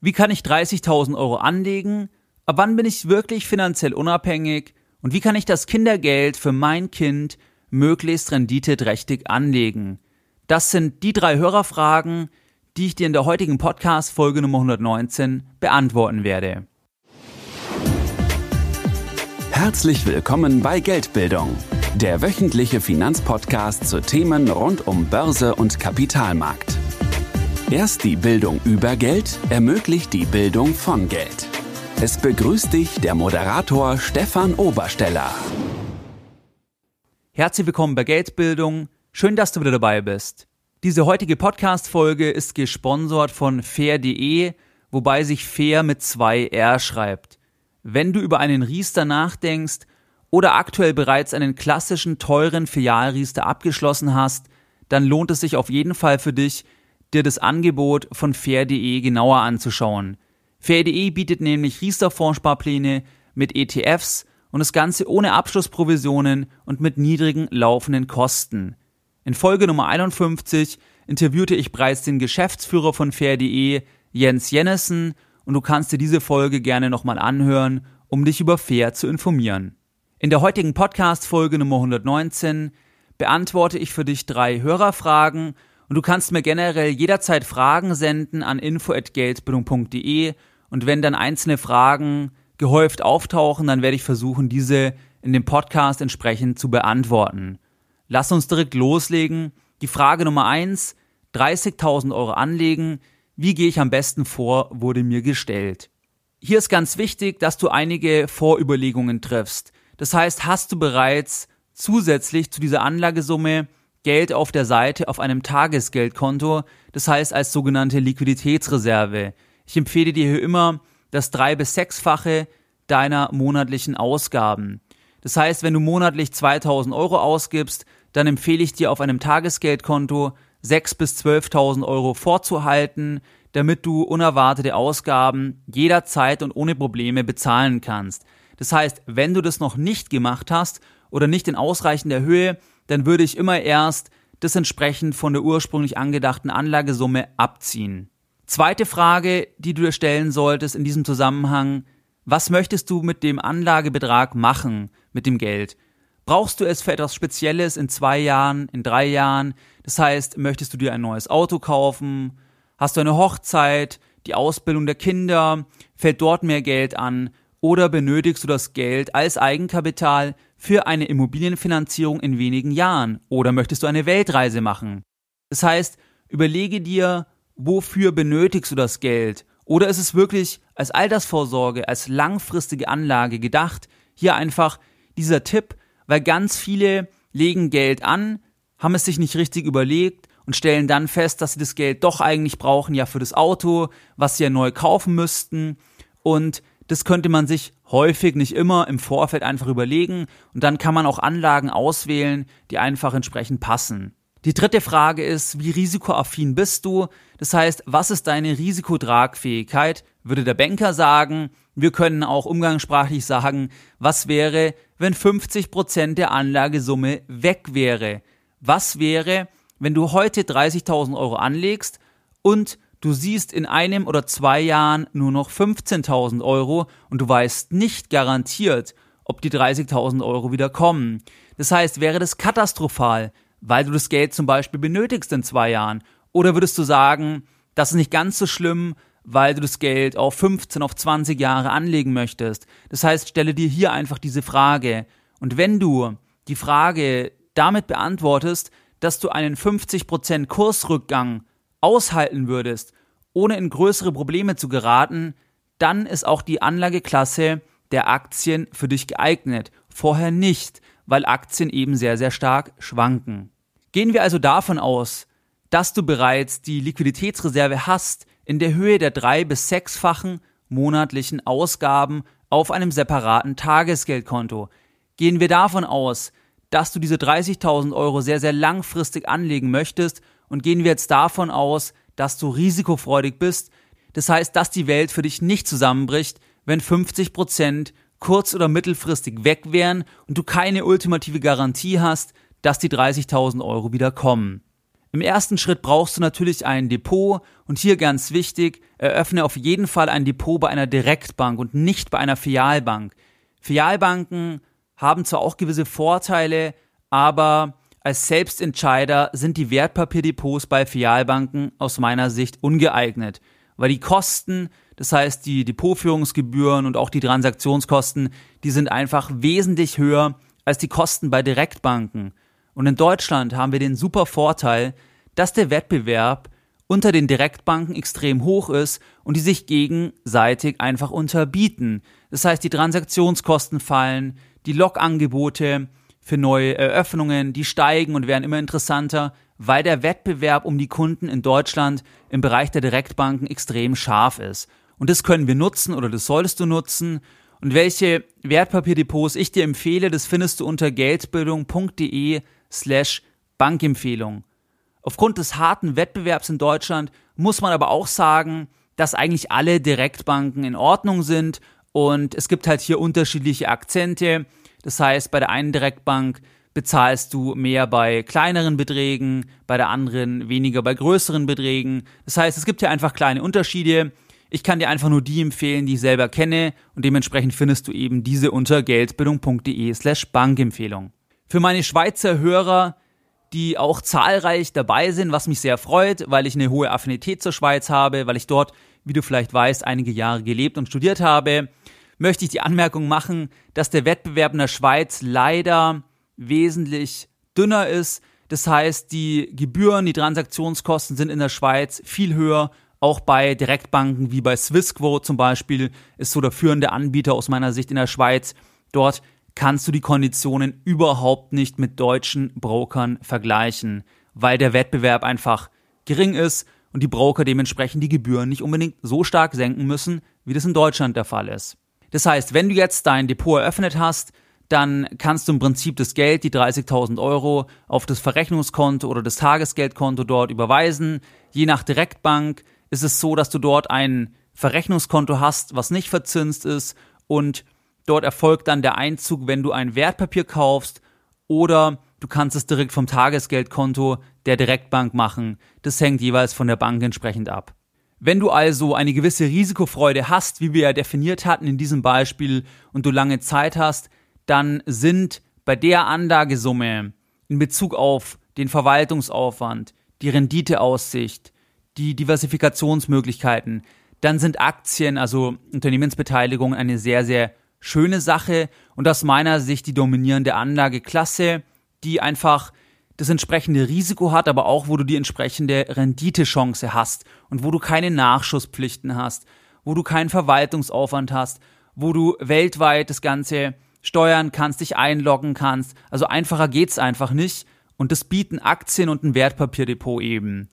Wie kann ich 30.000 Euro anlegen? Ab wann bin ich wirklich finanziell unabhängig? Und wie kann ich das Kindergeld für mein Kind möglichst renditeträchtig anlegen? Das sind die drei Hörerfragen, die ich dir in der heutigen Podcast-Folge Nummer 119 beantworten werde. Herzlich willkommen bei Geldbildung, der wöchentliche Finanzpodcast zu Themen rund um Börse und Kapitalmarkt. Erst die Bildung über Geld ermöglicht die Bildung von Geld. Es begrüßt dich der Moderator Stefan Obersteller. Herzlich willkommen bei Geldbildung. Schön, dass du wieder dabei bist. Diese heutige Podcast-Folge ist gesponsert von fair.de, wobei sich fair mit zwei R schreibt. Wenn du über einen Riester nachdenkst oder aktuell bereits einen klassischen teuren Filialriester abgeschlossen hast, dann lohnt es sich auf jeden Fall für dich, dir das Angebot von fair.de genauer anzuschauen. Fair.de bietet nämlich Riester-Fondssparpläne mit ETFs und das Ganze ohne Abschlussprovisionen und mit niedrigen laufenden Kosten. In Folge Nummer 51 interviewte ich bereits den Geschäftsführer von Fair.de, Jens Jennessen, und du kannst dir diese Folge gerne nochmal anhören, um dich über Fair zu informieren. In der heutigen Podcast-Folge Nummer 119 beantworte ich für dich drei Hörerfragen und du kannst mir generell jederzeit Fragen senden an info@geldbildung.de und wenn dann einzelne Fragen gehäuft auftauchen, dann werde ich versuchen, diese in dem Podcast entsprechend zu beantworten. Lass uns direkt loslegen. Die Frage Nummer eins: 30.000 Euro anlegen. Wie gehe ich am besten vor, wurde mir gestellt. Hier ist ganz wichtig, dass du einige Vorüberlegungen triffst. Das heißt, hast du bereits zusätzlich zu dieser Anlagesumme Geld auf der Seite auf einem Tagesgeldkonto, das heißt als sogenannte Liquiditätsreserve. Ich empfehle dir hier immer das drei- bis sechsfache deiner monatlichen Ausgaben. Das heißt, wenn du monatlich 2000 Euro ausgibst, dann empfehle ich dir auf einem Tagesgeldkonto 6.000 bis 12.000 Euro vorzuhalten, damit du unerwartete Ausgaben jederzeit und ohne Probleme bezahlen kannst. Das heißt, wenn du das noch nicht gemacht hast oder nicht in ausreichender Höhe, dann würde ich immer erst das entsprechend von der ursprünglich angedachten Anlagesumme abziehen. Zweite Frage, die du dir stellen solltest in diesem Zusammenhang, was möchtest du mit dem Anlagebetrag machen, mit dem Geld? Brauchst du es für etwas Spezielles in zwei Jahren, in drei Jahren? Das heißt, möchtest du dir ein neues Auto kaufen? Hast du eine Hochzeit, die Ausbildung der Kinder? Fällt dort mehr Geld an? Oder benötigst du das Geld als Eigenkapital für eine Immobilienfinanzierung in wenigen Jahren? Oder möchtest du eine Weltreise machen? Das heißt, überlege dir, wofür benötigst du das Geld? Oder ist es wirklich als Altersvorsorge, als langfristige Anlage gedacht? Hier einfach dieser Tipp, weil ganz viele legen Geld an, haben es sich nicht richtig überlegt und stellen dann fest, dass sie das Geld doch eigentlich brauchen, ja für das Auto, was sie ja neu kaufen müssten. Und das könnte man sich häufig, nicht immer, im Vorfeld einfach überlegen und dann kann man auch Anlagen auswählen, die einfach entsprechend passen. Die dritte Frage ist, wie risikoaffin bist du? Das heißt, was ist deine Risikotragfähigkeit? Würde der Banker sagen, wir können auch umgangssprachlich sagen, was wäre, wenn 50 Prozent der Anlagesumme weg wäre? Was wäre, wenn du heute 30.000 Euro anlegst und du siehst in einem oder zwei Jahren nur noch 15.000 Euro und du weißt nicht garantiert, ob die 30.000 Euro wieder kommen. Das heißt, wäre das katastrophal, weil du das Geld zum Beispiel benötigst in zwei Jahren? Oder würdest du sagen, das ist nicht ganz so schlimm, weil du das Geld auf 15, auf 20 Jahre anlegen möchtest? Das heißt, stelle dir hier einfach diese Frage. Und wenn du die Frage damit beantwortest, dass du einen 50% Kursrückgang aushalten würdest, ohne in größere Probleme zu geraten, dann ist auch die Anlageklasse der Aktien für dich geeignet. Vorher nicht, weil Aktien eben sehr, sehr stark schwanken. Gehen wir also davon aus, dass du bereits die Liquiditätsreserve hast in der Höhe der drei- bis sechsfachen monatlichen Ausgaben auf einem separaten Tagesgeldkonto. Gehen wir davon aus, dass du diese 30.000 Euro sehr, sehr langfristig anlegen möchtest und gehen wir jetzt davon aus, dass du risikofreudig bist. Das heißt, dass die Welt für dich nicht zusammenbricht, wenn 50 Prozent kurz- oder mittelfristig weg wären und du keine ultimative Garantie hast, dass die 30.000 Euro wieder kommen. Im ersten Schritt brauchst du natürlich ein Depot und hier ganz wichtig, eröffne auf jeden Fall ein Depot bei einer Direktbank und nicht bei einer Filialbank. Filialbanken haben zwar auch gewisse Vorteile, aber als Selbstentscheider sind die Wertpapierdepots bei Filialbanken aus meiner Sicht ungeeignet, weil die Kosten, das heißt die Depotführungsgebühren und auch die Transaktionskosten, die sind einfach wesentlich höher als die Kosten bei Direktbanken. Und in Deutschland haben wir den super Vorteil, dass der Wettbewerb unter den Direktbanken extrem hoch ist und die sich gegenseitig einfach unterbieten. Das heißt, die Transaktionskosten fallen, die Logangebote für neue Eröffnungen, die steigen und werden immer interessanter, weil der Wettbewerb um die Kunden in Deutschland im Bereich der Direktbanken extrem scharf ist. Und das können wir nutzen oder das solltest du nutzen. Und welche Wertpapierdepots ich dir empfehle, das findest du unter geldbildung.de slash Bankempfehlung. Aufgrund des harten Wettbewerbs in Deutschland muss man aber auch sagen, dass eigentlich alle Direktbanken in Ordnung sind und es gibt halt hier unterschiedliche Akzente. Das heißt, bei der einen Direktbank bezahlst du mehr bei kleineren Beträgen, bei der anderen weniger bei größeren Beträgen. Das heißt, es gibt hier einfach kleine Unterschiede. Ich kann dir einfach nur die empfehlen, die ich selber kenne und dementsprechend findest du eben diese unter geldbildung.de slash Bankempfehlung. Für meine Schweizer Hörer, die auch zahlreich dabei sind, was mich sehr freut, weil ich eine hohe Affinität zur Schweiz habe, weil ich dort, wie du vielleicht weißt, einige Jahre gelebt und studiert habe, möchte ich die Anmerkung machen, dass der Wettbewerb in der Schweiz leider wesentlich dünner ist. Das heißt, die Gebühren, die Transaktionskosten sind in der Schweiz viel höher. Auch bei Direktbanken wie bei Swissquote zum Beispiel ist so der führende Anbieter aus meiner Sicht in der Schweiz. Dort kannst du die Konditionen überhaupt nicht mit deutschen Brokern vergleichen, weil der Wettbewerb einfach gering ist und die Broker dementsprechend die Gebühren nicht unbedingt so stark senken müssen, wie das in Deutschland der Fall ist. Das heißt, wenn du jetzt dein Depot eröffnet hast, dann kannst du im Prinzip das Geld, die 30.000 Euro, auf das Verrechnungskonto oder das Tagesgeldkonto dort überweisen. Je nach Direktbank ist es so, dass du dort ein Verrechnungskonto hast, was nicht verzinst ist und Dort erfolgt dann der Einzug, wenn du ein Wertpapier kaufst oder du kannst es direkt vom Tagesgeldkonto der Direktbank machen. Das hängt jeweils von der Bank entsprechend ab. Wenn du also eine gewisse Risikofreude hast, wie wir ja definiert hatten in diesem Beispiel, und du lange Zeit hast, dann sind bei der Anlagesumme in Bezug auf den Verwaltungsaufwand, die Renditeaussicht, die Diversifikationsmöglichkeiten, dann sind Aktien, also Unternehmensbeteiligung, eine sehr, sehr schöne Sache. Und aus meiner Sicht die dominierende Anlageklasse, die einfach das entsprechende Risiko hat, aber auch wo du die entsprechende Renditechance hast und wo du keine Nachschusspflichten hast, wo du keinen Verwaltungsaufwand hast, wo du weltweit das Ganze steuern kannst, dich einloggen kannst. Also einfacher geht's einfach nicht und das bieten Aktien und ein Wertpapierdepot eben.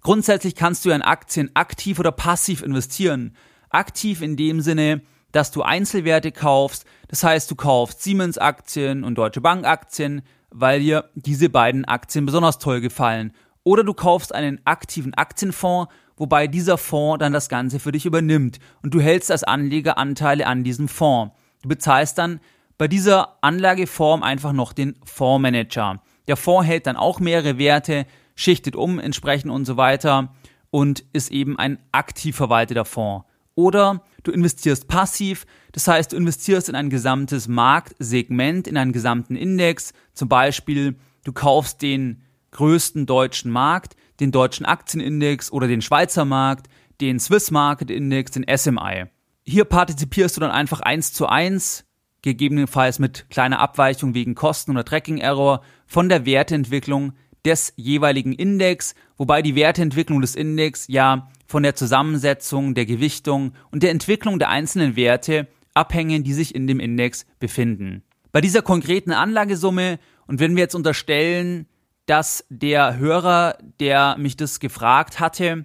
Grundsätzlich kannst du in Aktien aktiv oder passiv investieren. Aktiv in dem Sinne, dass du Einzelwerte kaufst. Das heißt, du kaufst Siemens Aktien und Deutsche Bank Aktien, weil dir diese beiden Aktien besonders toll gefallen. Oder du kaufst einen aktiven Aktienfonds, wobei dieser Fonds dann das Ganze für dich übernimmt und du hältst als Anleger Anteile an diesem Fonds. Du bezahlst dann bei dieser Anlageform einfach noch den Fondsmanager. Der Fonds hält dann auch mehrere Werte, schichtet um entsprechend und so weiter und ist eben ein aktiv verwalteter Fonds. Oder du investierst passiv, das heißt, du investierst in ein gesamtes Marktsegment, in einen gesamten Index. Zum Beispiel, du kaufst den größten deutschen Markt, den deutschen Aktienindex oder den Schweizer Markt, den Swiss Market Index, den SMI. Hier partizipierst du dann einfach eins zu eins, gegebenenfalls mit kleiner Abweichung wegen Kosten oder Tracking Error von der Werteentwicklung des jeweiligen Index, wobei die Werteentwicklung des Index ja von der Zusammensetzung, der Gewichtung und der Entwicklung der einzelnen Werte abhängen, die sich in dem Index befinden. Bei dieser konkreten Anlagesumme und wenn wir jetzt unterstellen, dass der Hörer, der mich das gefragt hatte,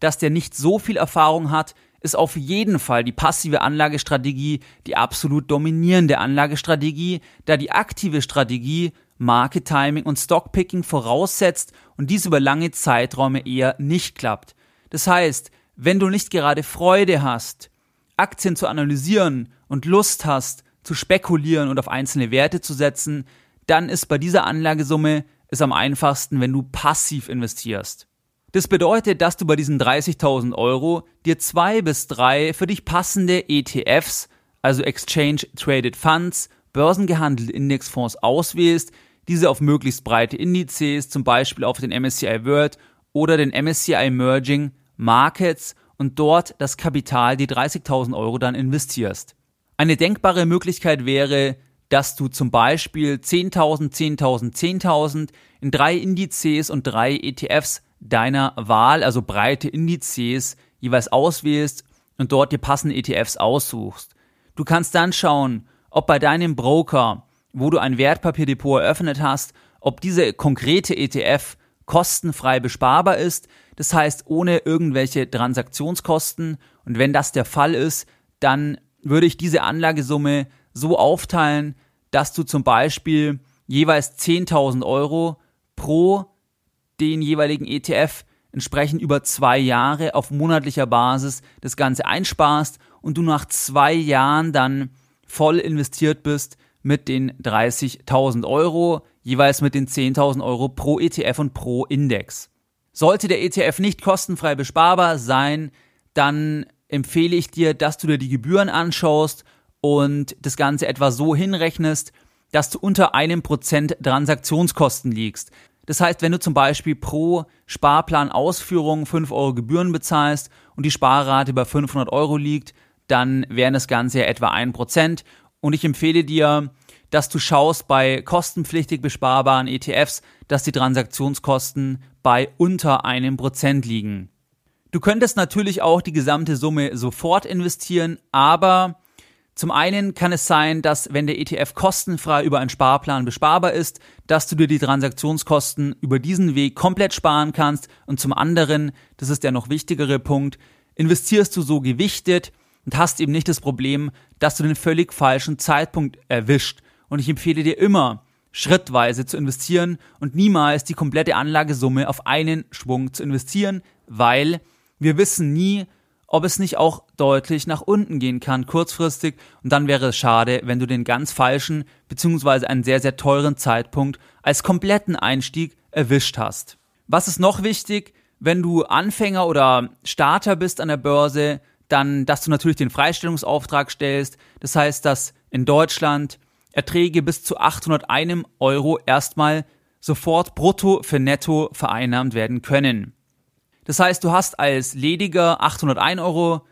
dass der nicht so viel Erfahrung hat, ist auf jeden Fall die passive Anlagestrategie die absolut dominierende Anlagestrategie, da die aktive Strategie Market Timing und Stockpicking voraussetzt und dies über lange Zeiträume eher nicht klappt. Das heißt, wenn du nicht gerade Freude hast, Aktien zu analysieren und Lust hast, zu spekulieren und auf einzelne Werte zu setzen, dann ist bei dieser Anlagesumme ist am einfachsten, wenn du passiv investierst. Das bedeutet, dass du bei diesen 30.000 Euro dir zwei bis drei für dich passende ETFs, also Exchange Traded Funds, börsengehandelte Indexfonds auswählst, diese auf möglichst breite Indizes, zum Beispiel auf den MSCI World oder den MSCI Emerging Markets und dort das Kapital, die 30.000 Euro dann investierst. Eine denkbare Möglichkeit wäre, dass du zum Beispiel 10.000, 10.000, 10.000 in drei Indizes und drei ETFs deiner Wahl, also breite Indizes, jeweils auswählst und dort dir passende ETFs aussuchst. Du kannst dann schauen, ob bei deinem Broker, wo du ein Wertpapierdepot eröffnet hast, ob diese konkrete ETF kostenfrei besparbar ist, das heißt ohne irgendwelche Transaktionskosten. Und wenn das der Fall ist, dann würde ich diese Anlagesumme so aufteilen, dass du zum Beispiel jeweils 10.000 Euro pro den jeweiligen ETF entsprechend über zwei Jahre auf monatlicher Basis das Ganze einsparst und du nach zwei Jahren dann voll investiert bist mit den 30.000 Euro, jeweils mit den 10.000 Euro pro ETF und pro Index. Sollte der ETF nicht kostenfrei besparbar sein, dann empfehle ich dir, dass du dir die Gebühren anschaust und das Ganze etwa so hinrechnest, dass du unter einem Prozent Transaktionskosten liegst. Das heißt, wenn du zum Beispiel pro Sparplanausführung 5 Euro Gebühren bezahlst und die Sparrate bei 500 Euro liegt, dann wären das Ganze ja etwa ein Prozent. Und ich empfehle dir, dass du schaust bei kostenpflichtig besparbaren ETFs, dass die Transaktionskosten bei unter einem Prozent liegen. Du könntest natürlich auch die gesamte Summe sofort investieren, aber zum einen kann es sein, dass wenn der ETF kostenfrei über einen Sparplan besparbar ist, dass du dir die Transaktionskosten über diesen Weg komplett sparen kannst und zum anderen, das ist der noch wichtigere Punkt, investierst du so gewichtet und hast eben nicht das Problem, dass du den völlig falschen Zeitpunkt erwischt. Und ich empfehle dir immer, schrittweise zu investieren und niemals die komplette Anlagesumme auf einen Schwung zu investieren, weil wir wissen nie, ob es nicht auch deutlich nach unten gehen kann, kurzfristig, und dann wäre es schade, wenn du den ganz falschen bzw. einen sehr, sehr teuren Zeitpunkt als kompletten Einstieg erwischt hast. Was ist noch wichtig, wenn du Anfänger oder Starter bist an der Börse, dann, dass du natürlich den Freistellungsauftrag stellst. Das heißt, dass in Deutschland Erträge bis zu 801 Euro erstmal sofort brutto für netto vereinnahmt werden können. Das heißt, du hast als lediger 801 Euro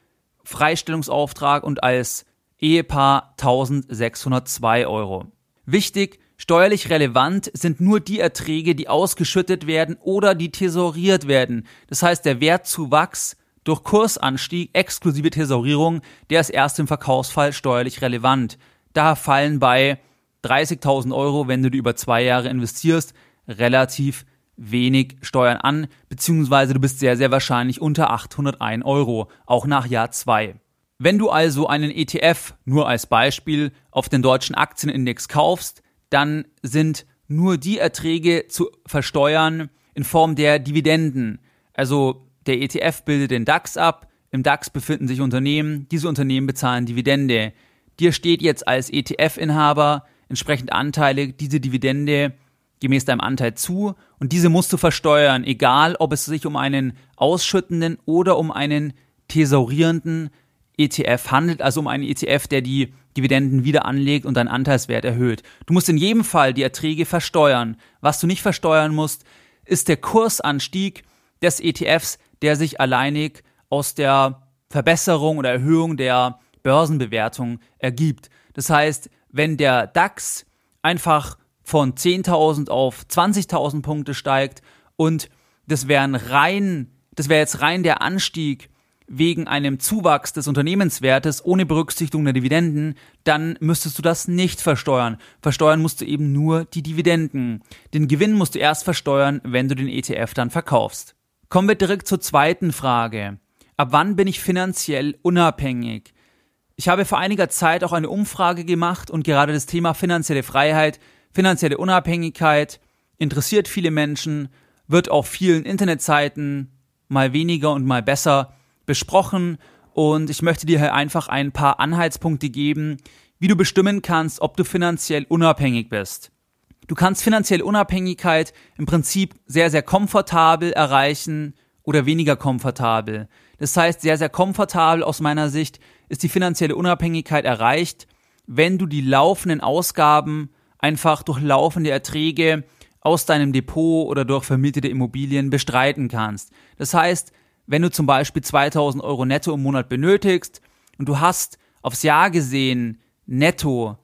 Freistellungsauftrag und als Ehepaar 1602 Euro. Wichtig, steuerlich relevant sind nur die Erträge, die ausgeschüttet werden oder die tesoriert werden. Das heißt, der Wertzuwachs durch Kursanstieg exklusive Tesorierung, der ist erst im Verkaufsfall steuerlich relevant. Da fallen bei 30.000 Euro, wenn du die über zwei Jahre investierst, relativ wenig Steuern an, beziehungsweise du bist sehr, sehr wahrscheinlich unter 801 Euro, auch nach Jahr 2. Wenn du also einen ETF nur als Beispiel auf den deutschen Aktienindex kaufst, dann sind nur die Erträge zu versteuern in Form der Dividenden. Also der ETF bildet den DAX ab, im DAX befinden sich Unternehmen, diese Unternehmen bezahlen Dividende. Dir steht jetzt als ETF-Inhaber entsprechend Anteile, diese Dividende gemäß deinem Anteil zu und diese musst du versteuern, egal ob es sich um einen ausschüttenden oder um einen thesaurierenden ETF handelt, also um einen ETF, der die Dividenden wieder anlegt und deinen Anteilswert erhöht. Du musst in jedem Fall die Erträge versteuern. Was du nicht versteuern musst, ist der Kursanstieg des ETFs, der sich alleinig aus der Verbesserung oder Erhöhung der Börsenbewertung ergibt. Das heißt, wenn der DAX einfach von 10.000 auf 20.000 Punkte steigt und das wären rein, das wäre jetzt rein der Anstieg wegen einem Zuwachs des Unternehmenswertes ohne Berücksichtigung der Dividenden, dann müsstest du das nicht versteuern. Versteuern musst du eben nur die Dividenden. Den Gewinn musst du erst versteuern, wenn du den ETF dann verkaufst. Kommen wir direkt zur zweiten Frage. Ab wann bin ich finanziell unabhängig? Ich habe vor einiger Zeit auch eine Umfrage gemacht und gerade das Thema finanzielle Freiheit Finanzielle Unabhängigkeit interessiert viele Menschen, wird auf vielen Internetseiten mal weniger und mal besser besprochen und ich möchte dir hier einfach ein paar Anhaltspunkte geben, wie du bestimmen kannst, ob du finanziell unabhängig bist. Du kannst finanzielle Unabhängigkeit im Prinzip sehr, sehr komfortabel erreichen oder weniger komfortabel. Das heißt, sehr, sehr komfortabel aus meiner Sicht ist die finanzielle Unabhängigkeit erreicht, wenn du die laufenden Ausgaben einfach durch laufende Erträge aus deinem Depot oder durch vermietete Immobilien bestreiten kannst. Das heißt, wenn du zum Beispiel 2000 Euro netto im Monat benötigst und du hast aufs Jahr gesehen netto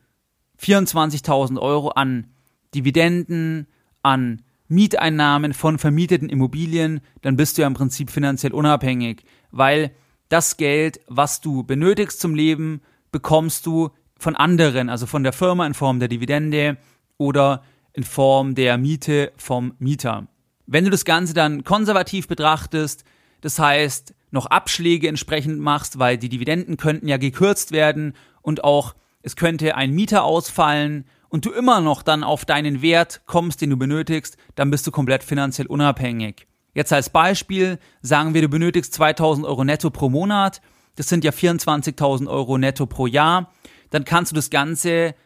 24.000 Euro an Dividenden, an Mieteinnahmen von vermieteten Immobilien, dann bist du ja im Prinzip finanziell unabhängig, weil das Geld, was du benötigst zum Leben, bekommst du von anderen, also von der Firma in Form der Dividende oder in Form der Miete vom Mieter. Wenn du das Ganze dann konservativ betrachtest, das heißt noch Abschläge entsprechend machst, weil die Dividenden könnten ja gekürzt werden und auch es könnte ein Mieter ausfallen und du immer noch dann auf deinen Wert kommst, den du benötigst, dann bist du komplett finanziell unabhängig. Jetzt als Beispiel sagen wir, du benötigst 2000 Euro netto pro Monat, das sind ja 24.000 Euro netto pro Jahr, dann kannst du das Ganze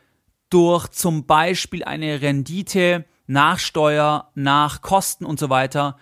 durch zum Beispiel eine Rendite nach Steuer, nach Kosten und so weiter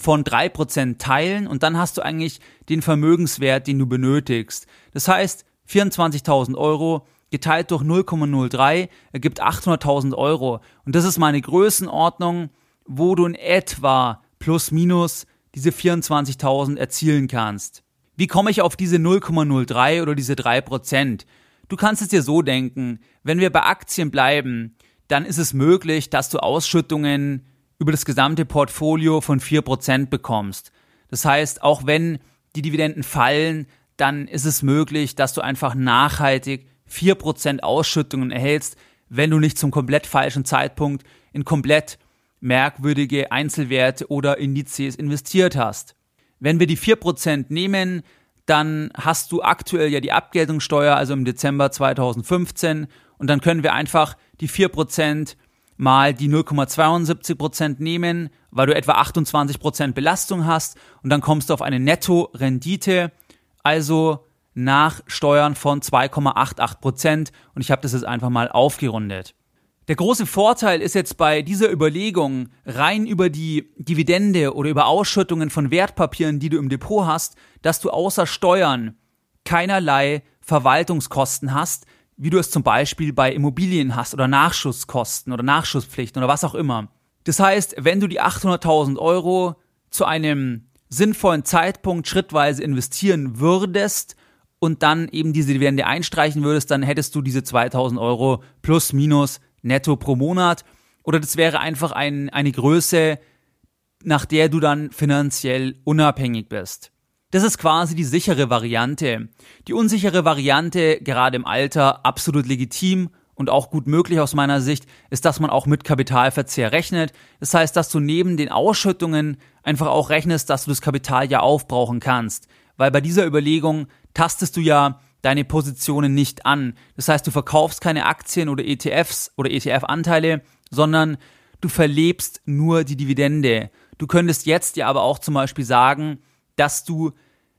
von 3% teilen und dann hast du eigentlich den Vermögenswert, den du benötigst. Das heißt, 24.000 Euro geteilt durch 0,03 ergibt 800.000 Euro. Und das ist meine Größenordnung, wo du in etwa plus minus diese 24.000 erzielen kannst. Wie komme ich auf diese 0,03 oder diese 3%? Du kannst es dir so denken, wenn wir bei Aktien bleiben, dann ist es möglich, dass du Ausschüttungen über das gesamte Portfolio von 4% bekommst. Das heißt, auch wenn die Dividenden fallen, dann ist es möglich, dass du einfach nachhaltig 4% Ausschüttungen erhältst, wenn du nicht zum komplett falschen Zeitpunkt in komplett merkwürdige Einzelwerte oder Indizes investiert hast. Wenn wir die 4% nehmen, dann hast du aktuell ja die Abgeltungssteuer, also im Dezember 2015, und dann können wir einfach die 4% mal die 0,72% nehmen, weil du etwa 28% Belastung hast, und dann kommst du auf eine Netto-Rendite, also nach Steuern von 2,88%, und ich habe das jetzt einfach mal aufgerundet. Der große Vorteil ist jetzt bei dieser Überlegung rein über die Dividende oder über Ausschüttungen von Wertpapieren, die du im Depot hast, dass du außer Steuern keinerlei Verwaltungskosten hast, wie du es zum Beispiel bei Immobilien hast oder Nachschusskosten oder Nachschusspflichten oder was auch immer. Das heißt, wenn du die 800.000 Euro zu einem sinnvollen Zeitpunkt schrittweise investieren würdest und dann eben diese Dividende einstreichen würdest, dann hättest du diese 2000 Euro plus minus netto pro Monat. Oder das wäre einfach ein, eine Größe, nach der du dann finanziell unabhängig bist. Das ist quasi die sichere Variante. Die unsichere Variante, gerade im Alter, absolut legitim und auch gut möglich aus meiner Sicht, ist, dass man auch mit Kapitalverzehr rechnet. Das heißt, dass du neben den Ausschüttungen einfach auch rechnest, dass du das Kapital ja aufbrauchen kannst. Weil bei dieser Überlegung tastest du ja deine Positionen nicht an. Das heißt, du verkaufst keine Aktien oder ETFs oder ETF-Anteile, sondern du verlebst nur die Dividende. Du könntest jetzt ja aber auch zum Beispiel sagen, dass du,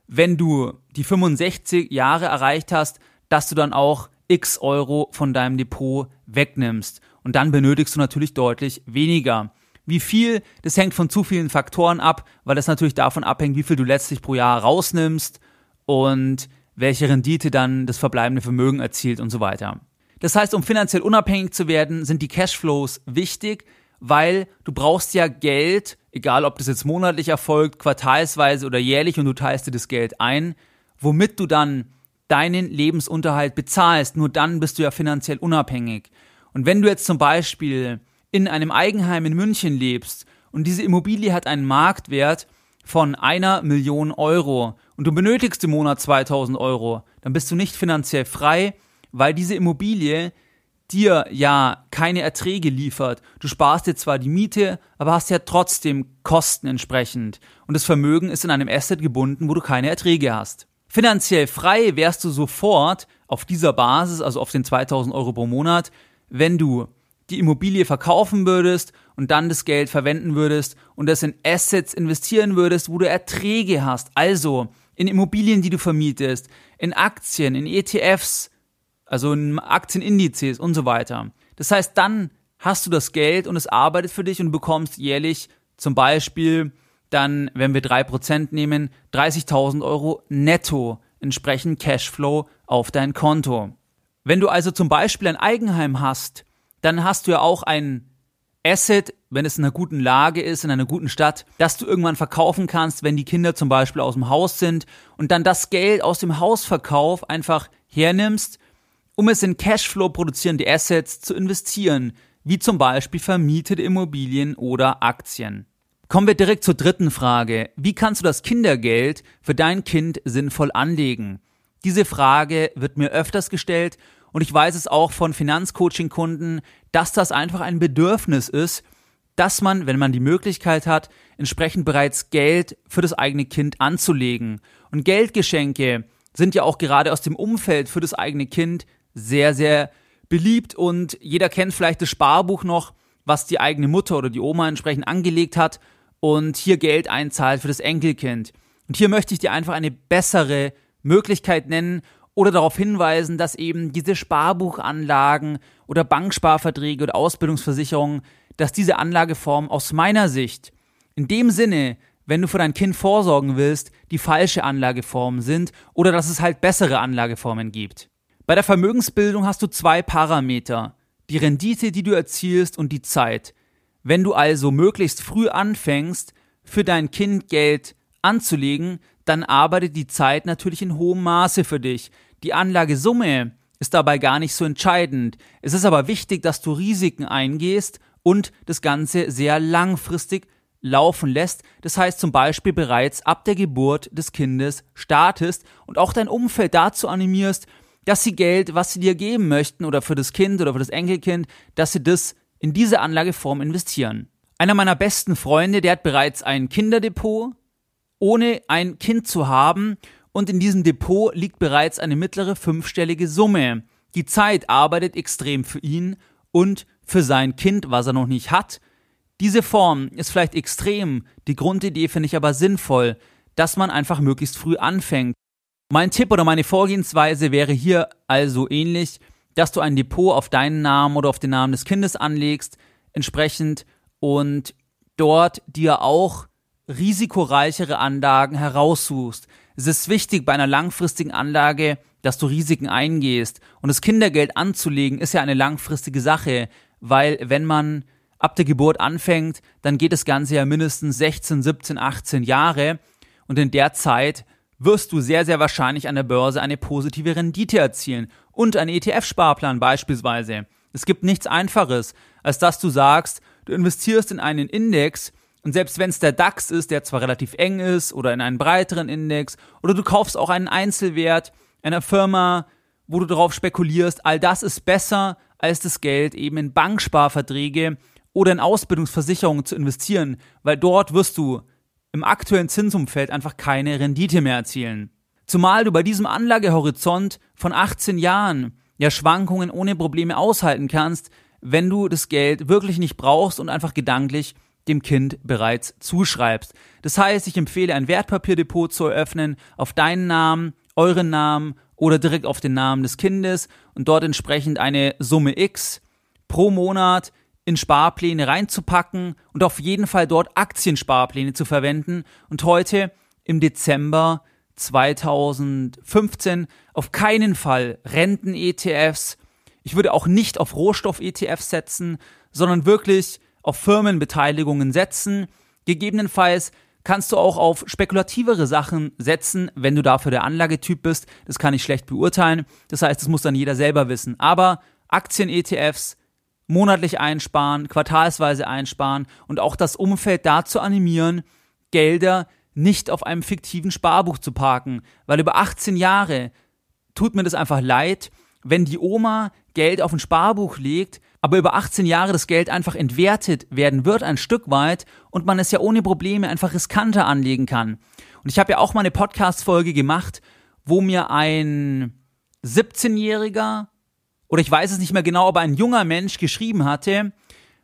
wenn du die 65 Jahre erreicht hast, dass du dann auch x Euro von deinem Depot wegnimmst. Und dann benötigst du natürlich deutlich weniger. Wie viel, das hängt von zu vielen Faktoren ab, weil das natürlich davon abhängt, wie viel du letztlich pro Jahr rausnimmst und welche Rendite dann das verbleibende Vermögen erzielt und so weiter. Das heißt, um finanziell unabhängig zu werden, sind die Cashflows wichtig, weil du brauchst ja Geld, egal ob das jetzt monatlich erfolgt, quartalsweise oder jährlich und du teilst dir das Geld ein, womit du dann deinen Lebensunterhalt bezahlst. Nur dann bist du ja finanziell unabhängig. Und wenn du jetzt zum Beispiel in einem Eigenheim in München lebst und diese Immobilie hat einen Marktwert von einer Million Euro und du benötigst im Monat 2000 Euro, dann bist du nicht finanziell frei, weil diese Immobilie dir ja keine Erträge liefert. Du sparst dir zwar die Miete, aber hast ja trotzdem Kosten entsprechend. Und das Vermögen ist in einem Asset gebunden, wo du keine Erträge hast. Finanziell frei wärst du sofort auf dieser Basis, also auf den 2000 Euro pro Monat, wenn du die Immobilie verkaufen würdest und dann das Geld verwenden würdest und das in Assets investieren würdest, wo du Erträge hast. Also in Immobilien, die du vermietest, in Aktien, in ETFs, also in Aktienindizes und so weiter. Das heißt, dann hast du das Geld und es arbeitet für dich und bekommst jährlich zum Beispiel dann, wenn wir drei Prozent nehmen, 30.000 Euro netto entsprechend Cashflow auf dein Konto. Wenn du also zum Beispiel ein Eigenheim hast, dann hast du ja auch ein Asset, wenn es in einer guten Lage ist, in einer guten Stadt, dass du irgendwann verkaufen kannst, wenn die Kinder zum Beispiel aus dem Haus sind und dann das Geld aus dem Hausverkauf einfach hernimmst, um es in Cashflow produzierende Assets zu investieren, wie zum Beispiel vermietete Immobilien oder Aktien. Kommen wir direkt zur dritten Frage. Wie kannst du das Kindergeld für dein Kind sinnvoll anlegen? Diese Frage wird mir öfters gestellt und ich weiß es auch von Finanzcoaching-Kunden, dass das einfach ein Bedürfnis ist, dass man, wenn man die Möglichkeit hat, entsprechend bereits Geld für das eigene Kind anzulegen. Und Geldgeschenke sind ja auch gerade aus dem Umfeld für das eigene Kind sehr, sehr beliebt und jeder kennt vielleicht das Sparbuch noch, was die eigene Mutter oder die Oma entsprechend angelegt hat und hier Geld einzahlt für das Enkelkind. Und hier möchte ich dir einfach eine bessere Möglichkeit nennen, oder darauf hinweisen, dass eben diese Sparbuchanlagen oder Banksparverträge oder Ausbildungsversicherungen, dass diese Anlageform aus meiner Sicht in dem Sinne, wenn du für dein Kind vorsorgen willst, die falsche Anlageform sind oder dass es halt bessere Anlageformen gibt. Bei der Vermögensbildung hast du zwei Parameter. Die Rendite, die du erzielst und die Zeit. Wenn du also möglichst früh anfängst, für dein Kind Geld anzulegen, dann arbeitet die Zeit natürlich in hohem Maße für dich. Die Anlagesumme ist dabei gar nicht so entscheidend. Es ist aber wichtig, dass du Risiken eingehst und das Ganze sehr langfristig laufen lässt. Das heißt zum Beispiel bereits ab der Geburt des Kindes startest und auch dein Umfeld dazu animierst, dass sie Geld, was sie dir geben möchten oder für das Kind oder für das Enkelkind, dass sie das in diese Anlageform investieren. Einer meiner besten Freunde, der hat bereits ein Kinderdepot, ohne ein Kind zu haben und in diesem Depot liegt bereits eine mittlere fünfstellige Summe. Die Zeit arbeitet extrem für ihn und für sein Kind, was er noch nicht hat. Diese Form ist vielleicht extrem, die Grundidee finde ich aber sinnvoll, dass man einfach möglichst früh anfängt. Mein Tipp oder meine Vorgehensweise wäre hier also ähnlich, dass du ein Depot auf deinen Namen oder auf den Namen des Kindes anlegst, entsprechend und dort dir auch risikoreichere Anlagen heraussuchst. Es ist wichtig bei einer langfristigen Anlage, dass du Risiken eingehst. Und das Kindergeld anzulegen ist ja eine langfristige Sache, weil wenn man ab der Geburt anfängt, dann geht das Ganze ja mindestens 16, 17, 18 Jahre. Und in der Zeit wirst du sehr, sehr wahrscheinlich an der Börse eine positive Rendite erzielen. Und ein ETF-Sparplan beispielsweise. Es gibt nichts Einfaches, als dass du sagst, du investierst in einen Index, und selbst wenn es der DAX ist, der zwar relativ eng ist oder in einen breiteren Index, oder du kaufst auch einen Einzelwert einer Firma, wo du darauf spekulierst, all das ist besser, als das Geld eben in Banksparverträge oder in Ausbildungsversicherungen zu investieren, weil dort wirst du im aktuellen Zinsumfeld einfach keine Rendite mehr erzielen. Zumal du bei diesem Anlagehorizont von 18 Jahren ja Schwankungen ohne Probleme aushalten kannst, wenn du das Geld wirklich nicht brauchst und einfach gedanklich dem Kind bereits zuschreibst. Das heißt, ich empfehle ein Wertpapierdepot zu eröffnen auf deinen Namen, euren Namen oder direkt auf den Namen des Kindes und dort entsprechend eine Summe X pro Monat in Sparpläne reinzupacken und auf jeden Fall dort Aktiensparpläne zu verwenden und heute im Dezember 2015 auf keinen Fall Renten-ETFs. Ich würde auch nicht auf Rohstoff-ETFs setzen, sondern wirklich auf Firmenbeteiligungen setzen. Gegebenenfalls kannst du auch auf spekulativere Sachen setzen, wenn du dafür der Anlagetyp bist. Das kann ich schlecht beurteilen. Das heißt, das muss dann jeder selber wissen. Aber Aktien-ETFs monatlich einsparen, quartalsweise einsparen und auch das Umfeld dazu animieren, Gelder nicht auf einem fiktiven Sparbuch zu parken, weil über 18 Jahre tut mir das einfach leid, wenn die Oma Geld auf ein Sparbuch legt, aber über 18 Jahre das Geld einfach entwertet werden wird, ein Stück weit, und man es ja ohne Probleme einfach riskanter anlegen kann. Und ich habe ja auch mal eine Podcast-Folge gemacht, wo mir ein 17-Jähriger, oder ich weiß es nicht mehr genau, aber ein junger Mensch geschrieben hatte,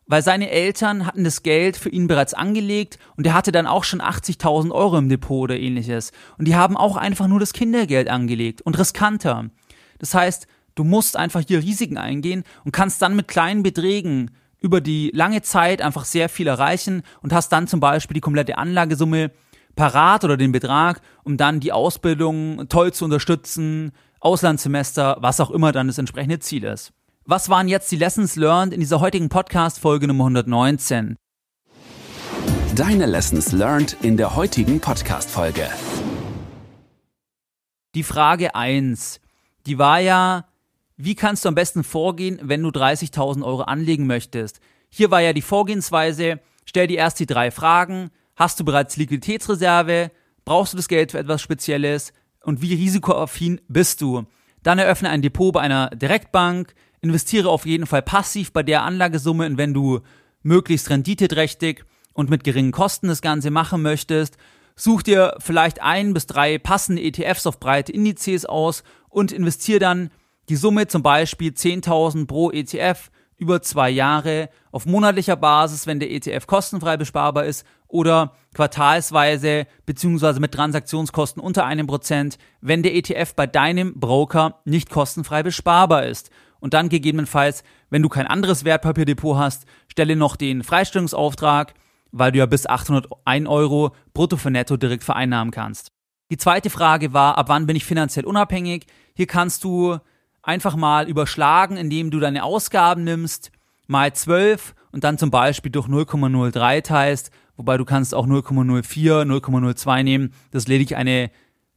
weil seine Eltern hatten das Geld für ihn bereits angelegt und er hatte dann auch schon 80.000 Euro im Depot oder ähnliches. Und die haben auch einfach nur das Kindergeld angelegt und riskanter. Das heißt, Du musst einfach hier Risiken eingehen und kannst dann mit kleinen Beträgen über die lange Zeit einfach sehr viel erreichen und hast dann zum Beispiel die komplette Anlagesumme parat oder den Betrag, um dann die Ausbildung toll zu unterstützen, Auslandssemester, was auch immer dann das entsprechende Ziel ist. Was waren jetzt die Lessons learned in dieser heutigen Podcast-Folge Nummer 119? Deine Lessons learned in der heutigen Podcast-Folge. Die Frage 1, die war ja, wie kannst du am besten vorgehen, wenn du 30.000 Euro anlegen möchtest? Hier war ja die Vorgehensweise, stell dir erst die drei Fragen, hast du bereits Liquiditätsreserve, brauchst du das Geld für etwas Spezielles? Und wie risikoaffin bist du? Dann eröffne ein Depot bei einer Direktbank, investiere auf jeden Fall passiv bei der Anlagesumme. Und wenn du möglichst renditeträchtig und mit geringen Kosten das Ganze machen möchtest, such dir vielleicht ein bis drei passende ETFs auf breite Indizes aus und investiere dann die Summe zum Beispiel 10.000 pro ETF über zwei Jahre auf monatlicher Basis, wenn der ETF kostenfrei besparbar ist oder quartalsweise beziehungsweise mit Transaktionskosten unter einem Prozent, wenn der ETF bei deinem Broker nicht kostenfrei besparbar ist. Und dann gegebenenfalls, wenn du kein anderes Wertpapierdepot hast, stelle noch den Freistellungsauftrag, weil du ja bis 801 Euro brutto für netto direkt vereinnahmen kannst. Die zweite Frage war, ab wann bin ich finanziell unabhängig? Hier kannst du einfach mal überschlagen, indem du deine Ausgaben nimmst, mal 12 und dann zum Beispiel durch 0,03 teilst, wobei du kannst auch 0,04, 0,02 nehmen. Das ist lediglich eine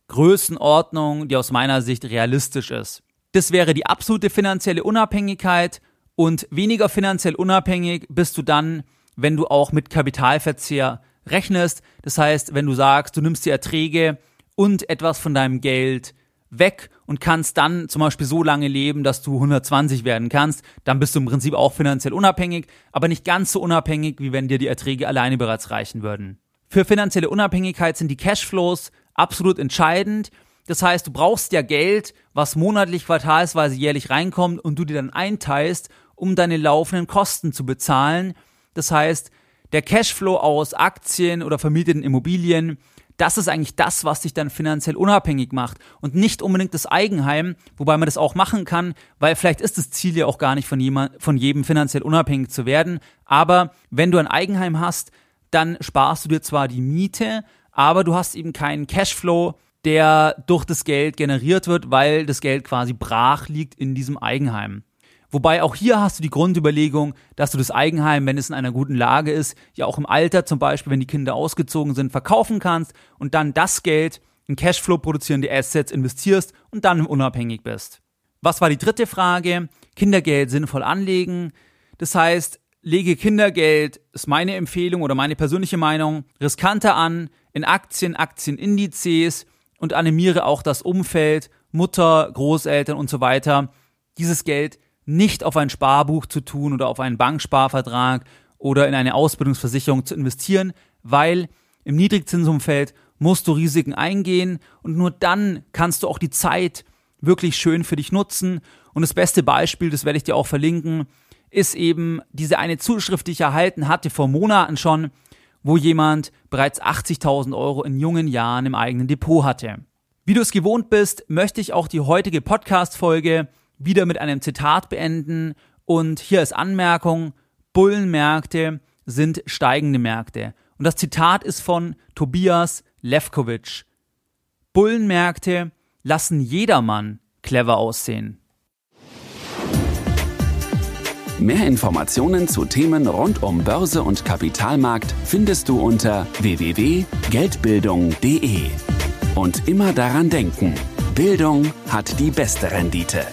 Größenordnung, die aus meiner Sicht realistisch ist. Das wäre die absolute finanzielle Unabhängigkeit und weniger finanziell unabhängig bist du dann, wenn du auch mit Kapitalverzehr rechnest. Das heißt, wenn du sagst, du nimmst die Erträge und etwas von deinem Geld weg und kannst dann zum Beispiel so lange leben, dass du 120 werden kannst, dann bist du im Prinzip auch finanziell unabhängig, aber nicht ganz so unabhängig, wie wenn dir die Erträge alleine bereits reichen würden. Für finanzielle Unabhängigkeit sind die Cashflows absolut entscheidend. Das heißt, du brauchst ja Geld, was monatlich, quartalsweise, jährlich reinkommt und du dir dann einteilst, um deine laufenden Kosten zu bezahlen. Das heißt, der Cashflow aus Aktien oder vermieteten Immobilien das ist eigentlich das, was dich dann finanziell unabhängig macht und nicht unbedingt das Eigenheim, wobei man das auch machen kann, weil vielleicht ist das Ziel ja auch gar nicht von, jemand, von jedem finanziell unabhängig zu werden. Aber wenn du ein Eigenheim hast, dann sparst du dir zwar die Miete, aber du hast eben keinen Cashflow, der durch das Geld generiert wird, weil das Geld quasi brach liegt in diesem Eigenheim. Wobei auch hier hast du die Grundüberlegung, dass du das Eigenheim, wenn es in einer guten Lage ist, ja auch im Alter zum Beispiel, wenn die Kinder ausgezogen sind, verkaufen kannst und dann das Geld in Cashflow produzierende Assets investierst und dann unabhängig bist. Was war die dritte Frage? Kindergeld sinnvoll anlegen. Das heißt, lege Kindergeld, ist meine Empfehlung oder meine persönliche Meinung, riskanter an in Aktien, Aktienindizes und animiere auch das Umfeld, Mutter, Großeltern und so weiter, dieses Geld nicht auf ein Sparbuch zu tun oder auf einen Banksparvertrag oder in eine Ausbildungsversicherung zu investieren, weil im Niedrigzinsumfeld musst du Risiken eingehen und nur dann kannst du auch die Zeit wirklich schön für dich nutzen. Und das beste Beispiel, das werde ich dir auch verlinken, ist eben diese eine Zuschrift, die ich erhalten hatte vor Monaten schon, wo jemand bereits 80.000 Euro in jungen Jahren im eigenen Depot hatte. Wie du es gewohnt bist, möchte ich auch die heutige Podcast-Folge wieder mit einem Zitat beenden. Und hier ist Anmerkung, Bullenmärkte sind steigende Märkte. Und das Zitat ist von Tobias Levkovich. Bullenmärkte lassen jedermann clever aussehen. Mehr Informationen zu Themen rund um Börse und Kapitalmarkt findest du unter www.geldbildung.de. Und immer daran denken, Bildung hat die beste Rendite.